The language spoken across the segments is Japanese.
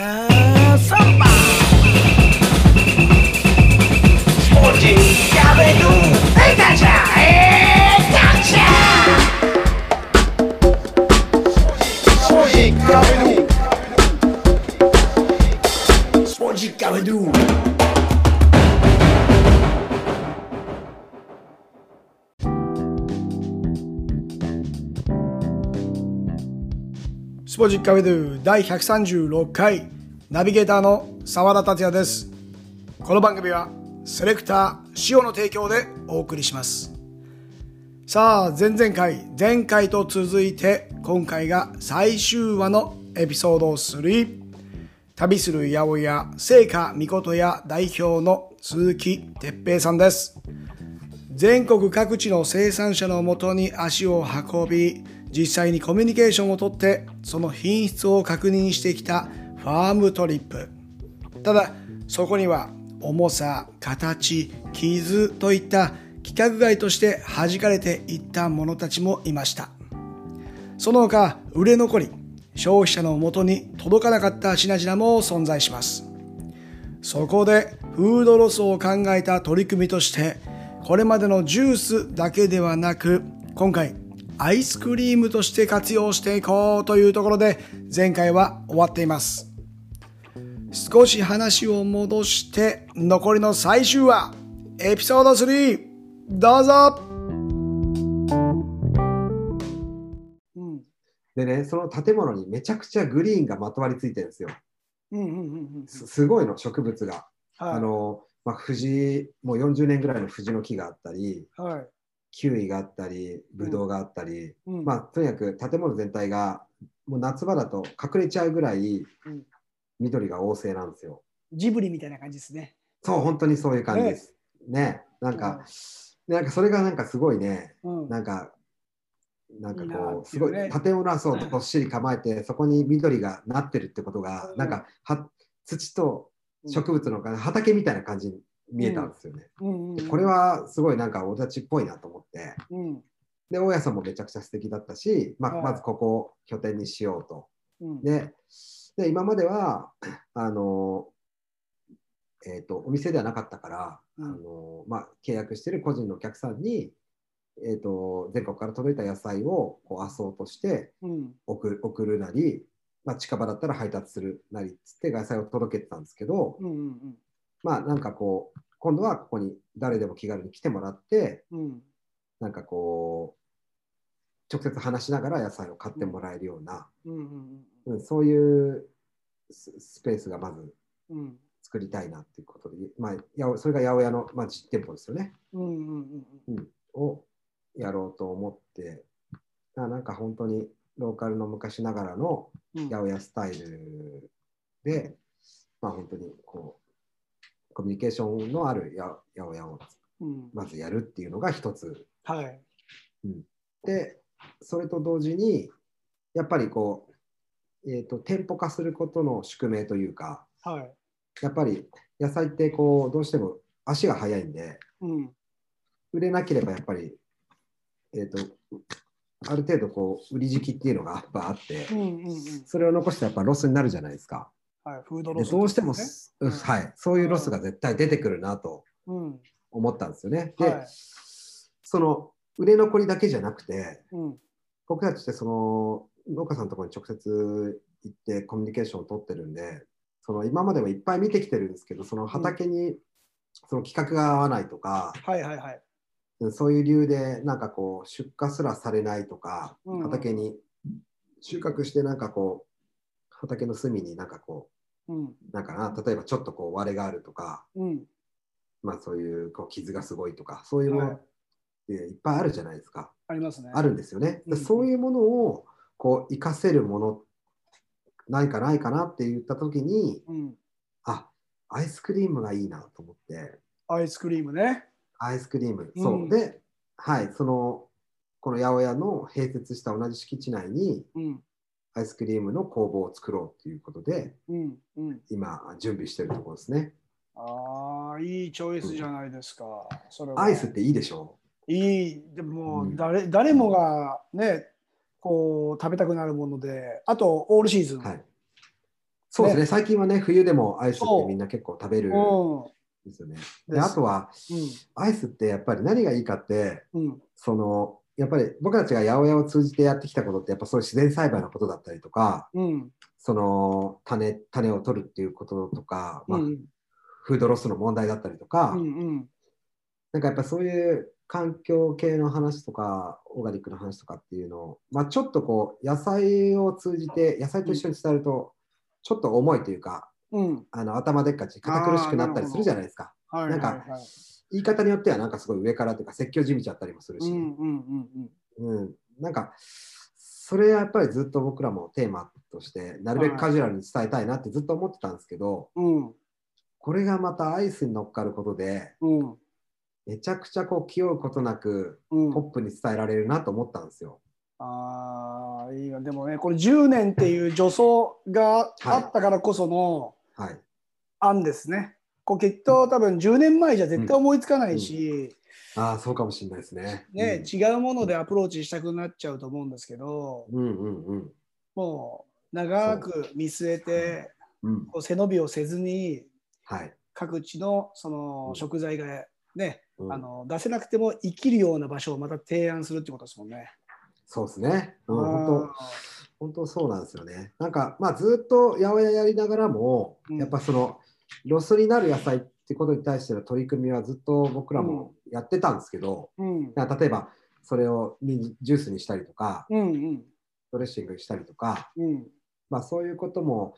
Have somebody. ポジッカウェド第136回ナビゲーターの澤田達也です。この番組はセレクター塩の提供でお送りします。さあ前々回前回と続いて今回が最終話のエピソード3旅する八百屋聖火みこと屋代表の鈴木哲平さんです。全国各地の生産者のもとに足を運び実際にコミュニケーションをとってその品質を確認してきたファームトリップ。ただそこには重さ形傷といった規格外として弾かれていった者たちもいました。その他売れ残り消費者のもとに届かなかった品々も存在します。そこでフードロスを考えた取り組みとしてこれまでのジュースだけではなく今回アイスクリームとして活用していこうというところで前回は終わっています。少し話を戻して残りの最終話エピソード3どうぞ。でね、その建物にめちゃくちゃグリーンがまとわりついてるんですよ。うんうんうんすすごいの、植物が。はい。あの、まあ、藤、もう40年ぐらいの藤の木があったり、はいキウイがあったり、ブドウがあったり、うん。まあ、とにかく建物全体が、もう夏場だと隠れちゃうぐらいうん。緑が旺盛なんですよ。ジブリみたいな感じですね。そう、本当にそういう感じです。ね、なんか、なんかそれがなんかすごいね、うん。なんか、なんかこう、すごい建物はそう、どっしり構えて、そこに緑がなってるってことが、うん。なんかは土と植物の畑みたいな感じに見えたんですよね。これはすごいなんか俺たちっぽいなと思って、うん。で、大家さんもめちゃくちゃ素敵だったし、まあはい。まずここを拠点にしようと。うん。で、で今までは、あの、えっ、と、お店ではなかったから、うん。あの、まあ、契約してる個人のお客さんに、えっ、と、全国から届いた野菜をこうアソートしてうん。送る送るなり、まあ、近場だったら配達するなりっつって野菜を届けてたんですけど、うんうんまあ、なんかこう、今度はここに誰でも気軽に来てもらって、うん。なんかこう、直接話しながら野菜を買ってもらえるような、うん。うんうん、そういうススペースがまずうん。作りたいなっていうことで、まあ、それが八百屋の、まあ、実店舗ですよね、うんうんうん。うん、をやろうと思って、あなんか本当にローカルの昔ながらのうん。八百屋スタイルで、まあ本当にこう、コミュニケーションのある八八百屋をうん。まずやるっていうのが一つ。はい。で、それと同時に、やっぱりこう、えーと、店舗化することの宿命というか、はい。やっぱり野菜ってこうどうしても足が速いんで、うん。売れなければやっぱり、えーと、ある程度こう売り時期っていうのがやっぱあってう、んうんうん。それを残してやっぱロスになるじゃないですか。はいフードロでスどうしても、ね。うんはい、そういうロスが絶対出てくるなとうん。思ったんですよね。で、はい。その売れ残りだけじゃなくて、うん。僕たちってその農家さんのところに直接行ってコミュニケーションを取ってるんでその今までもいっぱい見てきてるんですけどその畑にその規格が合わないとか、はいはいはい。うんそういう理由でなんかこう出荷すらされないとか、うん。畑に収穫してなんかこう畑の隅になんかこうんうなんかな例えばちょっとこう割れがあるとか、うん。まあ、そういうこう傷がすごいとかそういうものはい。っていっぱいあるじゃないですか。ありますね。あるんですよね。そういうものをこう活かせるものないかないかなって言った時にうん。あアイスクリームがいいなと思って。アイスクリームね。アイスクリーム、うん。そう。ではいそのこの八百屋の併設した同じ敷地内にうんアイスクリームの工房を作ろうということでうんうん今準備してるところですね。ああいいチョイスじゃないですかそれはアイスっていいでしょいいでもうん誰,、誰もがねこう食べたくなるものであとオールシーズン、はい。そうですね最近はね冬でもアイスってみんな結構食べるんうですよね。ん。であとはうアイスってやっぱり何がいいかってん。うん。そのやっぱり僕たちが八百屋を通じてやってきたことってやっぱそういう自然栽培のことだったりとかうん。その種種を取るっていうこととか、まあうん。フードロスの問題だったりとか、うん。うん。なんかやっぱそういう環境系の話とかオーガニックの話とかっていうのを、まあ、ちょっとこう野菜を通じて野菜と一緒に伝えるとちょっと重いというかうん。あの頭でっかち堅苦しくなったりするじゃないですか。はい。なんかはいはい言い方によってはなんかすごい上からというか説教じみちゃったりもするし、なんかそれはやっぱりずっと僕らもテーマとしてなるべくカジュアルに伝えたいなってずっと思ってたんですけど、うん。これがまたアイスに乗っかることでうん。めちゃくちゃこう気負うことなくうんポップに伝えられるなと思ったんですよ。ああ、いいよ。でもね、これ10年っていう助走があったからこそのはい、案ですね。こうきっと多分10年前じゃ絶対思いつかないし、ああそうかもしれないですね。ね、違うものでアプローチしたくなっちゃうと思うんですけど、うんうんうん。もう長く見据えて、う。ん。こう背伸びをせずに、はい、各地のそのうん。食材がね、うん。あの出せなくても生きるような場所をまた提案するってことですもんね。そうですね。うん、うん本当本当そうなんですよね。なんかまあずっと八百屋やりながらも、うん。やっぱそのロスになる野菜ってことに対しての取り組みはずっと僕らもやってたんですけど、うん。例えばそれをにジュースにしたりとかうんうん。ドレッシングにしたりとか、うん。まあ、そういうことも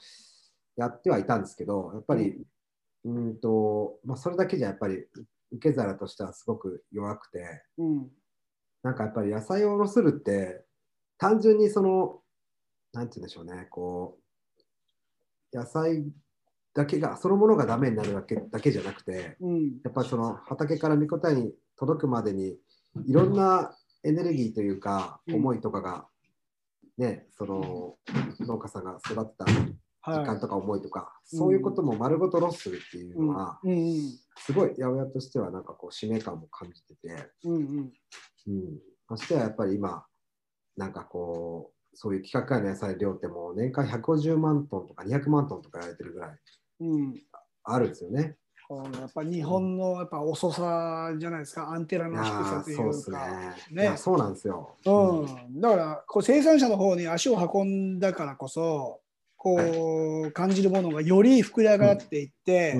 やってはいたんですけどやっぱり、うん。とまあ、それだけじゃやっぱり受け皿としてはすごく弱くてうん。なんかやっぱり野菜をおろするって単純にそのなんて言うんでしょうねこう野菜だけがそのものがダメになるだけだけじゃなくてうん。やっぱりその畑から見答えに届くまでにいろんなエネルギーというかうん。思いとかが、ねその農家さんが育てた時間とか思いとか、いそういうことも丸ごとロスするっていうのは、うん。うんすごい八百屋としてはなんかこう使命感も感じてて、うんうん。うん、ましてはやっぱり今なんかこうそういう規格外の野菜量ってもう年間150万トンとか200万トンとかやられてるぐらい。うんあるんですよね。このやっぱ日本のやっぱ遅さじゃないですか。アンテナいの低さというか。ね。ね。そうなんですよ。うん、だからこう生産者の方に足を運んだからこそこう、感じるものがより膨れ上がっていって、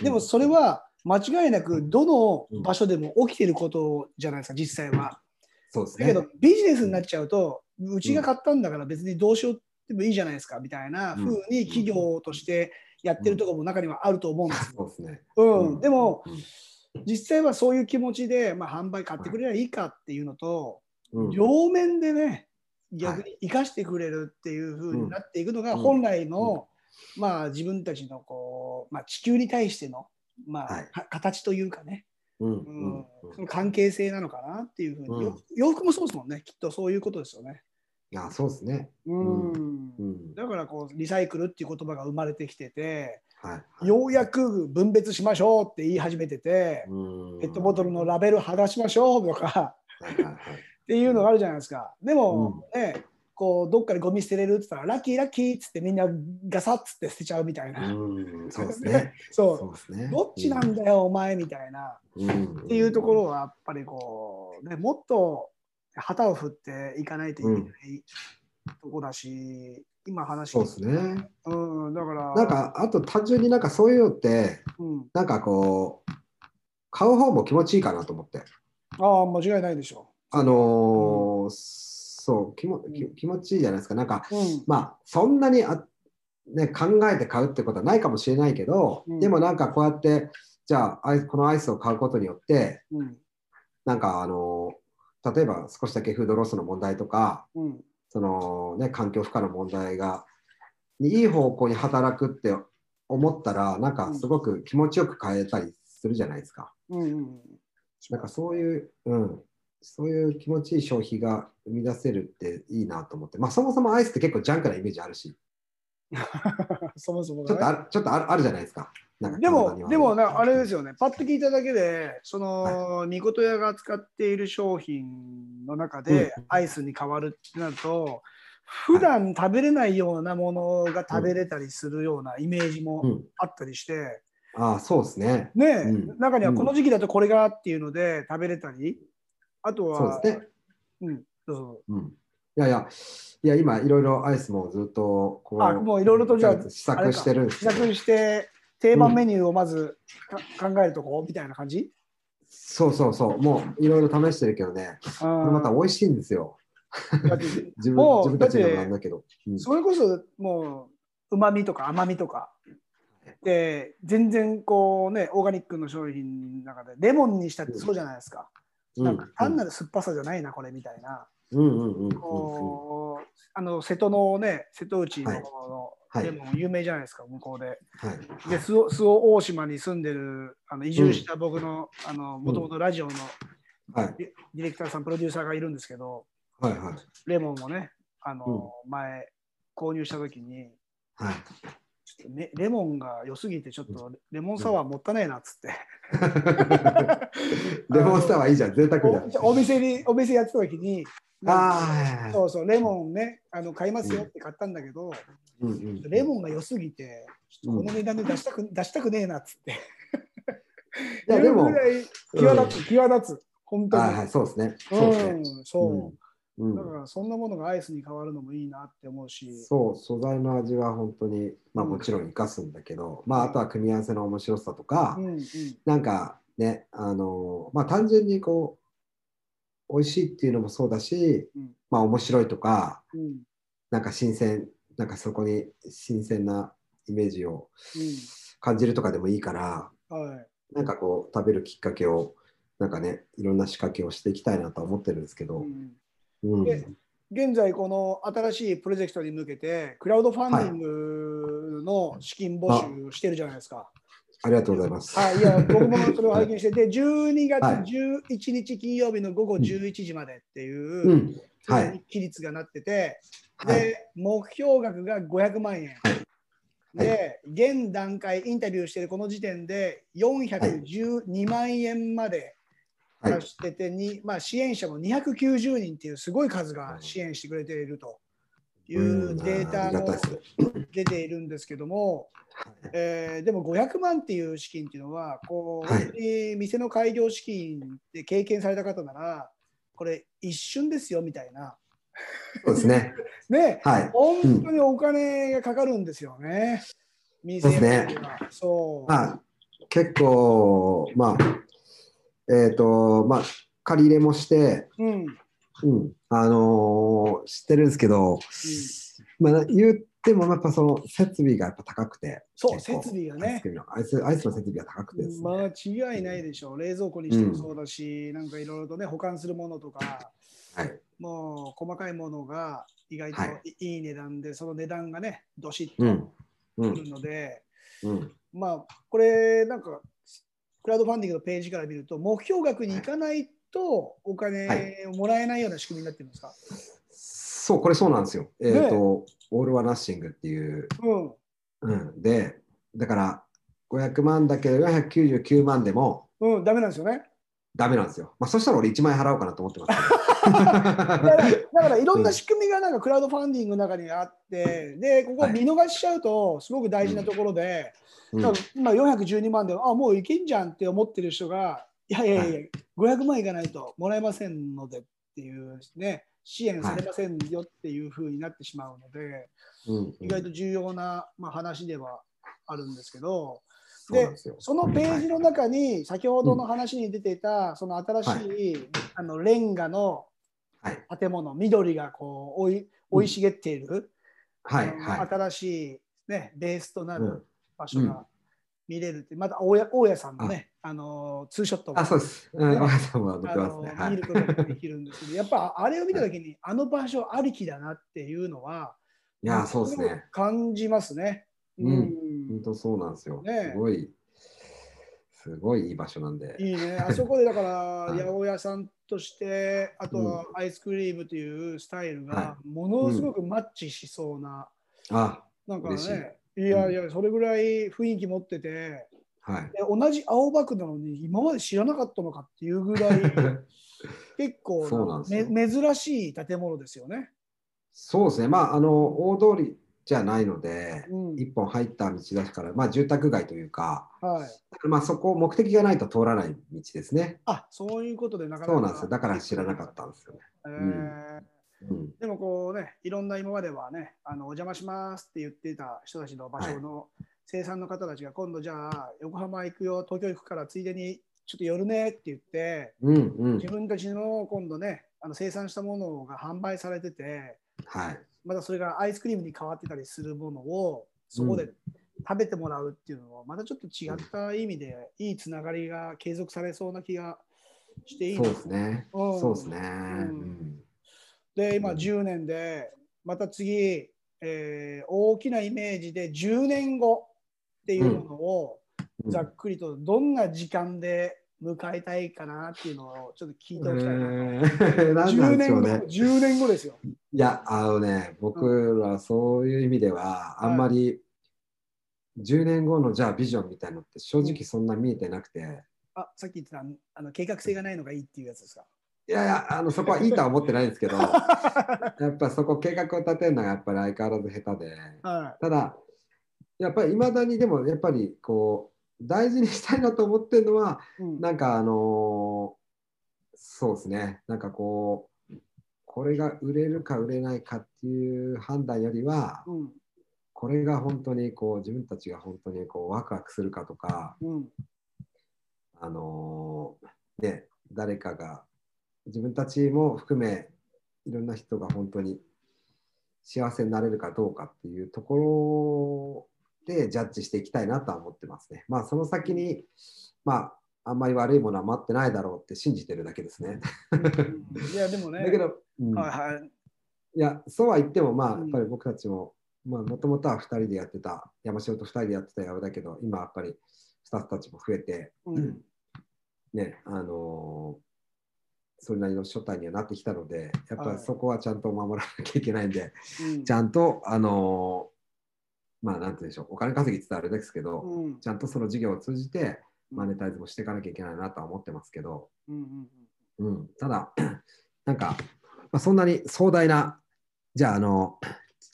うん。でもそれは間違いなくどの場所でも起きていることじゃないですか実際は。そうですね。だけどビジネスになっちゃうとうちが買ったんだから別にどうしようでもいいじゃないですかみたいなうん。風に企業としてやってるところも中にはあると思うんですよ。ね。うん、でもうん、実際はそういう気持ちで、まあ、販売買ってくれればいいかっていうのと、うん。両面でね逆に生かしてくれるっていう風になっていくのがうん。本来の、まあ、自分たちのこう、まあ、地球に対しての、まあはい。か形というかね、うん。その関係性なのかなっていうふうに、洋服もそうですもんね。きっとそういうことですよね。いやそうですね。うんうんだからこうリサイクルっていう言葉が生まれてきてて、はいはいようやく分別しましょうって言い始めてて、うんペットボトルのラベル剥がしましょうとかはいはいはいっていうのがあるじゃないですか。でもね、こうどっかでゴミ捨てれるって言ったらラッキーラッキーっつってみんなガサッつって捨てちゃうみたいな。うんそうですね。そ そうですね。う。どっちなんだよ、お前みたいな。うんっていうところはやっぱりこう、ね、もっと旗を振っていかないといけないとこだし、今話そうですね。うん、だから、なんかあと単純になんかそういうのってうん、なんかこう買う方も気持ちいいかなと思って。ああ、間違いないでしょ。あのーそう気も気気持ちいいじゃないですか。なんかう。うん、まあそんなにあ、ね、考えて買うってことはないかもしれないけど、うん。でもなんかこうやってじゃあこのアイスを買うことによってうん、なんかあの例えば少しだけフードロスの問題とかうん、その、ね、環境負荷の問題がにいい方向に働くって思ったらなんかすごく気持ちよく変えたりするじゃないですか。うん、うん。なんかそういう、うん、そういう気持ちいい消費が生み出せるっていいなと思って、まあ、そもそもアイスって結構ジャンクなイメージあるし、そもそもちょっとあるちょっとあるあるじゃないですか。かでも、でもな、あれですよね、パッと聞いただけで、その、ニコト屋が扱っている商品の中で、うん。アイスに変わるってなると、普段食べれないようなものが食べれたりするようなイメージもうん。あったりして、ああ、そうですね。ねえ、うん。中にはこの時期だとこれがっていうので食べれたり、あとは、そうですね。うん、どうぞ。うん。いやいや、いや、今、いろいろアイスもずっと、こう、あもういろいろとじゃあ試作してるんです試作して定番メニューをまずか、考えるとこみたいな感じ？そうそうそう、もういろいろ試してるけどね、これまた美味しいんですよ。自分もう自分たちのだってなんだけど。うん。それこそもううまみとか甘みとか。で全然こうねオーガニックの商品の中でレモンにしたってそうじゃないですか、うん。なんか単なる酸っぱさじゃないなこれみたいな、うんうんうんうんうん。こうあの瀬戸のね瀬戸内のはい。レモン有名じゃないですか向こうで。はい。で周防大島に住んでるあの移住した僕のもともとラジオのはい。ディレクターさんプロデューサーがいるんですけどはいはい。レモンをねあの、前購入した時にはい。ちょっとね、レモンが良すぎてちょっとレモンサワーもったいないなっつって、レモンスターはいいじゃん、贅沢じゃん。おお店にお店やってた時にああ、そうそうレモンねあの買いますよって買ったんだけど、うんうん。レモンが良すぎてこの値段で出したく,、出したくねえなっつって。いやでもいうぐらい際立つ、際立つ本当に、はいはい、そうですね。そうですね。うんそう、うん。だからそんなものがアイスに変わるのもいいなって思うし、そう、素材の味は本当に、まあうん。もちろん生かすんだけど、まああとは組み合わせの面白さとか、うんうん。なんかね、あの、まあ単純にこう、美味しいっていうのもそうだし、うん。まあ面白いとか、うん。なんか新鮮、なんかそこに新鮮なイメージをう感じるとかでもいいから、んはい。なんかこう食べるきっかけを、なんかね、いろんな仕掛けをしていきたいなとは思ってるんですけど、うんうん。で現在この新しいプロジェクトに向けてクラウドファンディングの資金募集をしてるじゃないですか。ありがとうございます。はい、いや僕もそれを拝見してで12月はい11日金曜日の午後11時までっていう、うん。はい。比率がなってて、はい。で目標額が500万円。で、現段階インタビューしているこの時点で412万円まではい。出しててに、まあ、支援者も290人っていうすごい数が支援してくれているというデータも出ているんですけども、えーでも500万っていう資金っていうのはこう、はい。店の開業資金で経験された方ならこれ一瞬ですよみたいな。そうですね。ね。はい。本当にお金がかかるんですよね。店そうですね。そう。まあ、結構、まあ、えっ、と、まあ、借り入れもして、うん。うん、あのー知ってるんですけど、まあ、言ってもやっぱその設備がやっぱ高くて、そう、設備がね。アイスアイスの設備が高くてね。間違いないでしょう。冷蔵庫にしてもそうだし、なんかいろいろとね、保管するものとか、はい。もう細かいものが意外とはいいい値段で、その値段がね、どしっとうん。うん。くるので、うん。まあ、これ、なんか、クラウドファンディングのページから見ると、目標額にいかないとお金をもらえないような仕組みになってるんですか？そう、これそうなんですよ。えっ、と、オール・ワ・ナッシングっていう、うん。うん。で、だから、500万だけど499万でもうん、ダメなんですよね。ダメなんですよ。まあ、そしたら俺1万円払おうかなと思ってます。だからいろんな仕組みがなんかクラウドファンディングの中にあって、で、ここはい。見逃しちゃうと、すごく大事なところで、うん。今412万で、あ、もういけんじゃんって思ってる人が、いやいやいや、500万いかないともらえませんのでっていうね、支援されませんよっていうふうになってしまうので、うん。意外と重要な、まあ、話ではあるんですけど、でそのページの中に、先ほどの話に出ていた、その新しい、あのレンガのはい。建物、緑がこう生い生い茂っている、はい。あのはい。新しい、ね、ベースとなるうん場所が見れるって、また大家大家さんのね、あのツーショットもあ、そうです。うん、ね若狭さんは載っますね。はいの見る。ことができるんですけど、やっぱあれを見たときに、あの場所ありきだなっていうのは、いや、そうですね。感じますね。うん本当そうなんですよ。ねすごい、すごいいい場所なんで。いいね。あそこでだから、はい八百屋さんとして、あとはアイスクリームというスタイルがは、ものすごくマッチしそうな、あ、なんかね、いやいや、それぐらい雰囲気持ってて、はい。で同じ青葉区なのに、今まで知らなかったのかっていうぐらい、結構珍しい建物ですよね。そうですね、まあ、あの大通りじゃないので、うん一本入った道だから、まあ、住宅街というか、はい。まあそこ、目的がないと通らない道ですね。あ、そういうことでなかなか。そうなんですよ。だから知らなかったんですよね。えーうん、でもこうね、いろんな今まではね、あのお邪魔しますって言ってた人たちの場所の生産の方たちが今度じゃあ横浜行くよ、東京行くからついでにちょっと寄るねって言って、うん、うん自。分たちの今度ね、あの生産したものが販売されてて、はい。またそれがアイスクリームに変わってたりするものをそこで食べてもらうっていうのは、またちょっと違った意味でいいつながりが継続されそうな気がしていいですね。うん。そうですね。で今うん10年でまた次、えー大きなイメージで10年後っていうものをうん。ざっくりとどんな時間で迎えたいかなっていうのをちょっと聞いておきたいなと。えー何な10んでしょ年後、うね。10年後ですよ。いや、あのね、僕はそういう意味では、あんまり10年後のじゃあビジョンみたいのって正直そんな見えてなくて、あ、さっき言ってたあの計画性がないのがいいっていうやつですか？いやいや、あのそこはいいとは思ってないんですけど、やっぱそこ計画を立てるのがやっぱり相変わらず下手で、はただ、やっぱりいまだにでもやっぱりこう、大事にしたいなと思ってるのは、い。うん。なんかあのーそうですね、なんかこう、これが売れるか売れないかっていう判断よりは、うん。これが本当にこう自分たちが本当にこうワクワクするかとか、うん。あのーね、誰かが自分たちも含めいろんな人が本当に幸せになれるかどうかっていうところでジャッジしていきたいなとは思ってますね。まあその先に、まああんまり悪いものは待ってないだろうって信じてるだけですね。いや、でもね、だけど、うん。はいはい。いや、そうは言っても、まあ、うん。やっぱり僕たちも、まあ、もともとは2人でやってた、山城と2人でやってたやだけど、今やっぱりスタッフたちも増えて、うん。ね、あのーそれなりの初対にはなってきたので、やっぱはい。りそこはちゃんと守らなきゃいけないんで、うん。ちゃんと、あのーまあ、なんて言うんでしょう、お金稼ぎって言ったらあれですけど、うん。ちゃんとその事業を通じて、マネタイズもしていかなきゃいけないなとは思ってますけど、うんうんうん、ただ、なんか、まあ、そんなに壮大な、じゃあ、あの、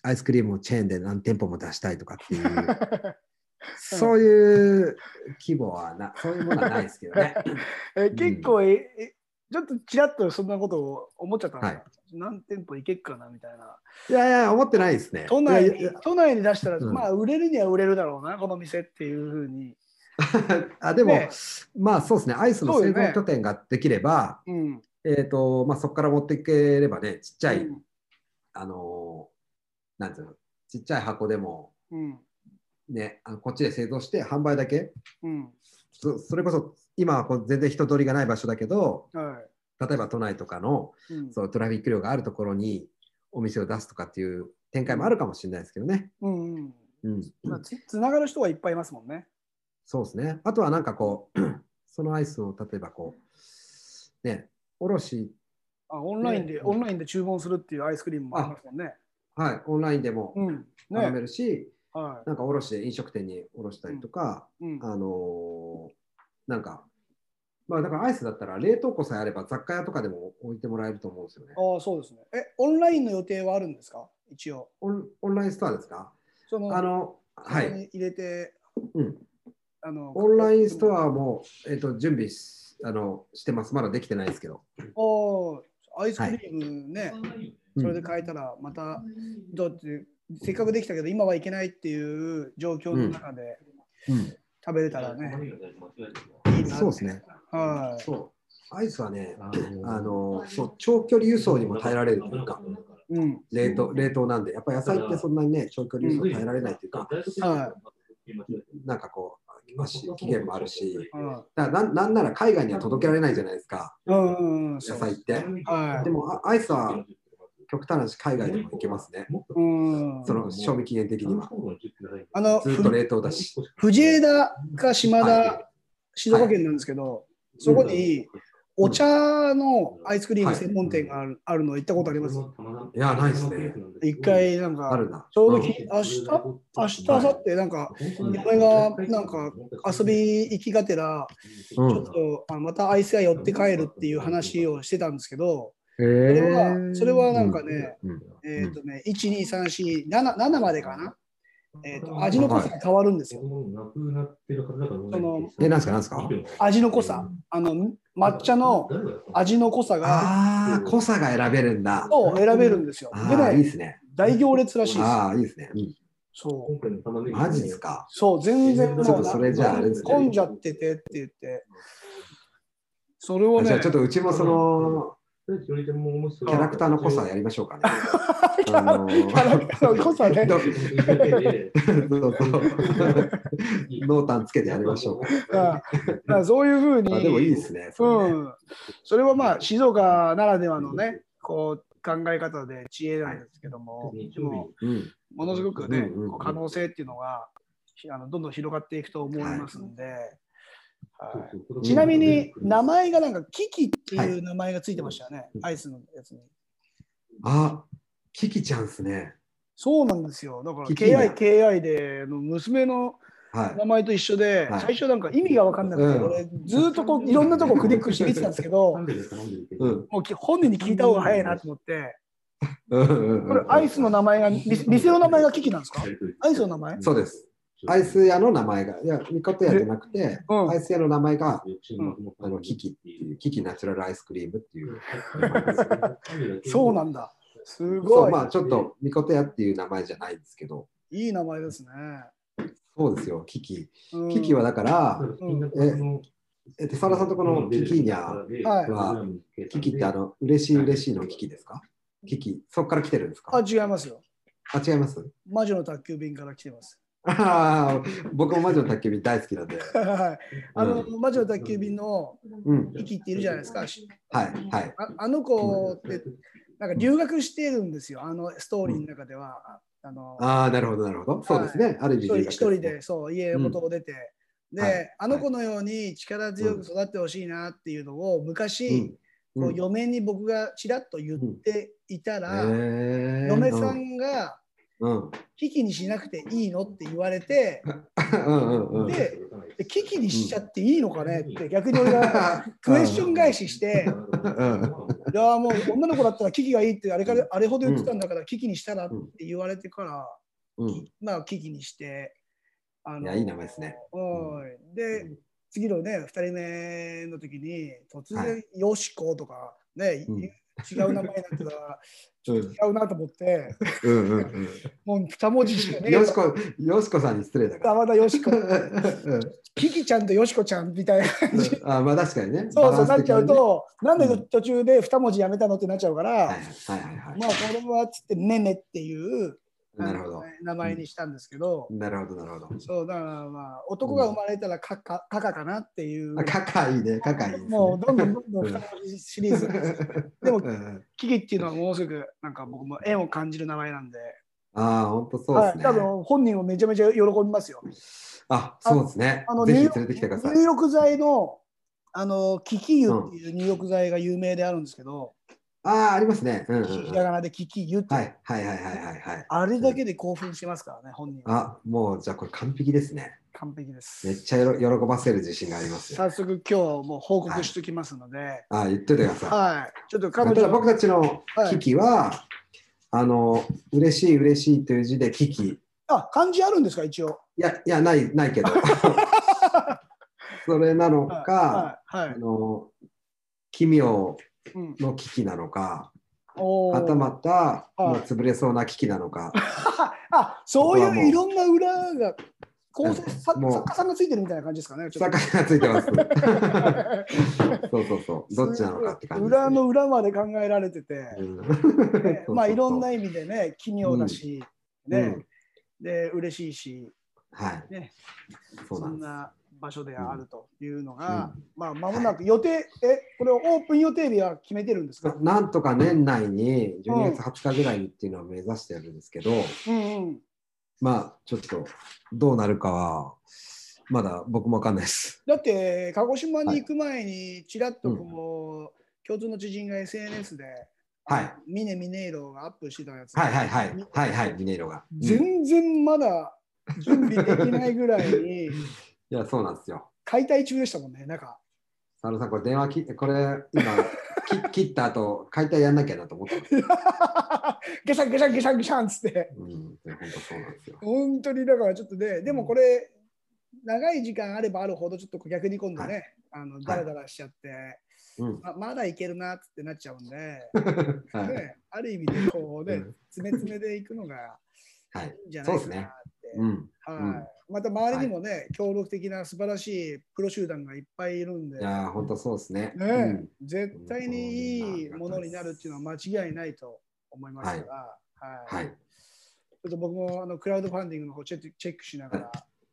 アイスクリームをチェーンで何店舗も出したいとかっていう、そういう規模はな、そういうものはないですけどね。え結構え、えちょっとちらっとそんなことを思っちゃったんですか、は何店舗行けっかなみたいな。いやいや、思ってないですね。都内に都内に出したら、うんまあ売れるには売れるだろうな、この店っていうふうに。あでも、ねまあそうですね、アイスの製造拠点ができれば、うん。えっ、と、まあそこから持っていければね、ちっちゃい、うんあのーなんていうの、ちっちゃい箱でも、うん。ね、あのこっちで製造して販売だけ、うん。そそれこそ今はこう全然人通りがない場所だけど、は例えば都内とかのい。うんそのトラフィック量があるところにお店を出すとかっていう展開もあるかもしれないですけどね。うんうんつつながる人はいっぱいいますもんね。そうですね。あとはなんかこう、そのアイスを例えばこう、ね、おろし、あオンラインで、ねオンラインで注文するっていうアイスクリームもありますもんね。はい、オンラインでもうん。頼めね。るし、はなんかおろしで飲食店におろしたりとか、い。うん。あのーなんか、まあだからアイスだったら冷凍庫さえあれば雑貨屋とかでも置いてもらえると思うんですよね。ああ、そうですね。え、オンラインの予定はあるんですか？一応。オンオンラインストアですか？その、あの、はい。入れて、うん、あの、オンラインストアも、えっと準備しあのしてます。まだできてないですけど。おアイスクリームね、うんそれで変えたら、また、だって、せっかくできたけど、今はいけないっていう状況の中でうん食べれたらね、いいなってそうですね。はい。そう。アイスはね、あのそう長距離輸送にも耐えられるというか、うん。冷凍冷凍なんで、やっぱり野菜ってそんなにね、長距離輸送耐えられないというか、はなんかこう、まあし期限もあるし、い。うんだなんなんなら海外には届けられないじゃないですか、うんうんうん。野菜って。はいで。もあアイスは極端な話、海外でもいけますね。うん。その賞味期限的には。あの、ずっと冷凍だし。藤枝か島は田、静岡県なんですけど、そこにお茶のアイスクリーム専門店がある,、あるの行ったことあります？いや、ないですね。一回なんか。ちょうどきうん。明日？明日明後日？なんか嫁がなんか遊び行きがてらうん。ちょっとあまたアイス屋寄って帰るっていう話をしてたんですけどそそれはそれはなんかね、うん。えっ、とね、1、2、3、4、7, 7までかな？えっ、と、味の濃さが変わるんですよ。なくなってるはずだからそのえ、なんですか、なんですか？味の濃さ。あの、抹茶の味の濃さが、ああ、濃さが選べるんだ。を選べるんですよ。でああ、いいね、ですね。大行列らしいです。ああ、いいですね。うんそう。マジですか？そう、全然もうちょっとそれじゃああれですね混んじゃっててって言って。それをね、じゃあちょっとうちもそのキキャラクターの濃さやりましょうかね。キャラあのーキャラクターの濃さね。ど そうそう濃淡つけてやりましょうか。ああそういうふうに。あでもいいですね。それねうん。それはまあ、静岡ならではのね、こう、考え方で知恵なんですけども、でものすごくね、可能性っていうのが、ひあのどんどん広がっていくと思いますんで、はいちなみに名前がなんかキキっていう名前がついてましたよね、アイスのやつに。あ、キキちゃんですね。そうなんですよ。だからキキね。KI、KI であの娘のはい。名前と一緒で、はい。最初なんか意味が分かんなくて、うん。俺ずっとこういろんなとこクリックして見てたんですけど、うん。もうき本人に聞いた方が早いなと思って、これアイスの名前が、店店の名前がキキなんですか？アイスの名前？そうです。アイス屋の名前が、いや、ミコト屋じゃなくて、うん。アイス屋の名前が、うん。あの、キキっていう、キキナチュラルアイスクリームっていう。そうなんだ。すそごい。うまあ、ちょっと、ミコト屋っていう名前じゃないんですけど、いい名前ですね。そうですよ、キキ。うんキキはだから、え、手沢さんとこのキキニャはいは、キキってあの、嬉しい嬉しいのキキですか？キキ、そこから来てるんですか？あ、違いますよ。あ、違います？魔女の宅急便から来てます。ああ、僕も魔女の宅急便大好きなんで。はい。あの、魔女の宅急便のうん。キキっているじゃないですか。はい、はい。ああの子って、なんか留学してるんですよ。あのストーリーの中では。あのああ、なるほど、なるほど。そうですね。ある意味一人でそう家元を出て、で、はいあの子のように力強く育ってほしいなっていうのを昔、うんこう嫁に僕がちらっと言っていたら、嫁さんがうん。危機にしなくていいのって言われて。でで危機にしちゃっていいのかねって逆に俺が クエスチョン返しして、うんいやもう女の子だったら危機がいいってあれからあれほど言ってたんだから危機にしたらって言われてから、うん。まあ危機にして、あいやいい名前ですね。うん。で、次のね、2人目の時に突然、よしことかね、うん違う名前になってたら、ちょっと違うなと思って、うんうんうん。もう2文字しかねえよしこ、よしこさんに失礼だかあまだよしこ、ら。キキちゃんとよしこちゃんみたいな感じ。あまあ確かにね。そうそうなっちゃうと、なんでうん途中で2文字やめたのってなっちゃうから。はいはいはいまあこれはつってめめっていうはい。なるほど。名前にしたんですけど、なるほど、なるほど。そうだからまあ男が生まれたらカカカカかなっていう、あ、カカいいね、カカいいね。もうどんどんどんどん2文字シリーズ。でもうんキキっていうのはもうすぐなんか僕も縁を感じる名前なんで、ああ、本当そうはい、ですね。多分本人もめちゃめちゃ喜びますよ。あ、そうですねあの。ぜひ入連れてきてください入。浴剤のあのキキ湯っていう入浴剤が有名であるんですけど、ああ、ありますね。うんうんうん。ひらがなでキキ湯って、はいはいはいはいはいはい。あれだけで興奮しますからね、本人は。あ、もうじゃあこれ完璧ですね。完璧です。めっちゃ喜ばせる自信がありますよ。早速今日もう報告しておきますので、あ、言っといてください。はい、ちょっと彼ただ女僕たちの危機は、あの、嬉しい嬉しいという字で危機。いあ漢字あるんですか一応。や、いや、ない、ないけど。それなのか、はい、はいあの、奇妙うん、の危機なのか、はたまた、はいもう潰れそうな危機なのか。あそういうういろんな裏が構成作家さんがついてるみたいな感じですかね。ちょっと魚がついてます。そうそうそう。どっちなのかって感じね。裏の裏まで考えられてて、まあいろんな意味でね奇妙だし、そうそうねうんで嬉しいし、はい。ね。そんな場所であるというのが、うんまあ間もなく予定、えこれオープン予定日は決めてるんですか？なんとか年内に12月20日ぐらいにっていうのを目指してるんですけど、うんうん。まあちょっとどうなるかはまだ僕もわかんないです。だって鹿児島に行く前にちらっとこう、共通の知人が SNS で、はいミネミネイロがアップしてたやつ、はいはいはいはいはいミネイロが。うんい全然まだ準備できないぐらいに やそうなんですよ。解体中でしたもんね、なんか。佐野さん、これ電話き、これ今、き切った後、解体やんなきゃなと思ったんですよ。ゲシャンゲシャンゲシャンゲシャンっつって。うん、本当そうなんですよ。本当にだからちょっとね、でもこれ、長い時間あればあるほど、ちょっと逆に今度ね、あのダラダラしちゃって、うん。ままだいけるなってなっちゃうんで、はい。ね、ある意味でこうね、うん詰め詰めでいくのがはいいいんじゃないかなって。うん。はいうん。また周りにもね、協力的な素晴らしいプロ集団がいっぱいいるんで、いやー、本当そうですね。ね絶対にいいものになるっていうのは間違いないと思いますから、はい。はい。ちょっと僕もあのクラウドファンディングの方チェックチェックしながら、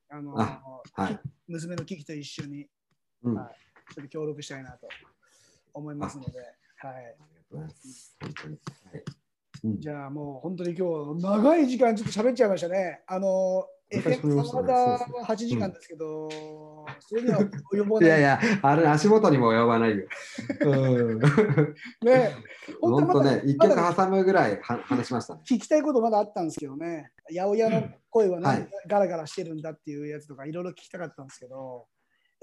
あの。娘のキキと一緒にうん。はい。ちょっと協力したいなと思いますので、はい、ありがとうございます。じゃあもう本当に今日長い時間ちょっと喋っちゃいましたね。あの、FM サマダそうですねは8時間ですけど、それには及ばない。いやいや、あれ足元にも及ばないよ。うん。ね、本当ね、一曲挟むぐらいは話しましたね。聞きたいことまだあったんですけどね、八百屋の声は何、はいガラガラしてるんだっていうやつとかいろいろ聞きたかったんですけど、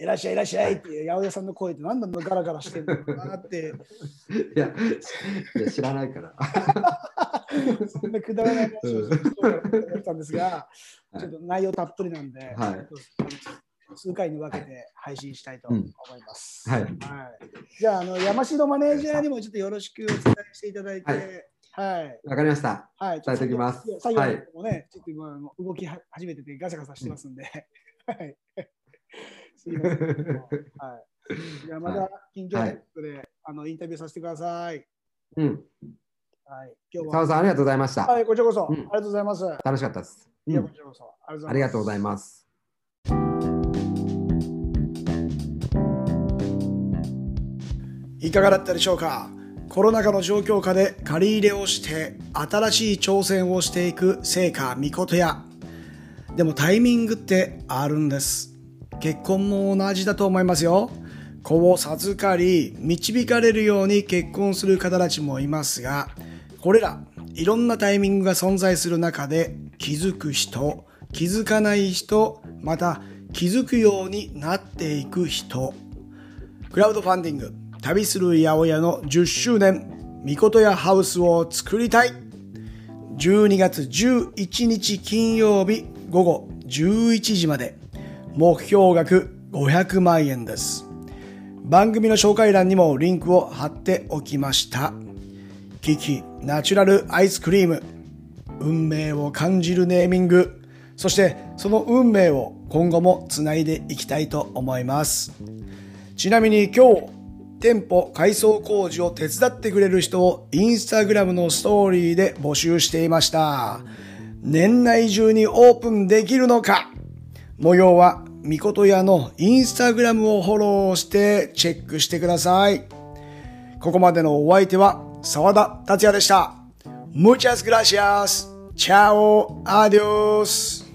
いらっしゃいいらっしゃいっていう八百屋さんの声って何なんだガラガラしてるのかなって、いや、知らないから。そんなくだらない話をしようかなと思ったんですが、はい。ちょっと内容たっぷりなんで、はい。数回に分けて配信したいと思います。はい。じゃああの、山城マネージャーにもちょっとよろしくお伝えしていただいて、ははい。い。わかりました。はい、伝えておきます。作業もね、ちょっと今動きは始めててガサガサしてますんで、はい。すいません。はい。じゃあまた近況ネットで、あのインタビューさせてください。うん。はい。今日澤田さん、ありがとうございました。はい、こちらこそ、うんありがとうございます。楽しかったです。ういや、んこちらこそ。ありありがとうございす。ます。いかがだったでしょうか？コロナ禍の状況下で借り入れをして新しい挑戦をしていく聖火みことやでもタイミングってあるんです結婚も同じだと思いますよ。子を授かり導かれるように結婚する方たちもいますがこれらいろんなタイミングが存在する中で気づく人気づかない人また気づくようになっていく人。クラウドファンディング旅する八百屋の10周年みことやハウスを作りたい。12月11日金曜日午後11時まで目標額500万円です。番組の紹介欄にもリンクを貼っておきました。キキナチュラルアイスクリーム。運命を感じるネーミング。そしてその運命を今後もつないでいきたいと思います。ちなみに今日、店舗改装工事を手伝ってくれる人をインスタグラムのストーリーで募集していました。年内中にオープンできるのか。模様は、みことやのインスタグラムをフォローしてチェックしてください。ここまでのお相手は沢田達也でした。Muchas gracias. Chao. Adios.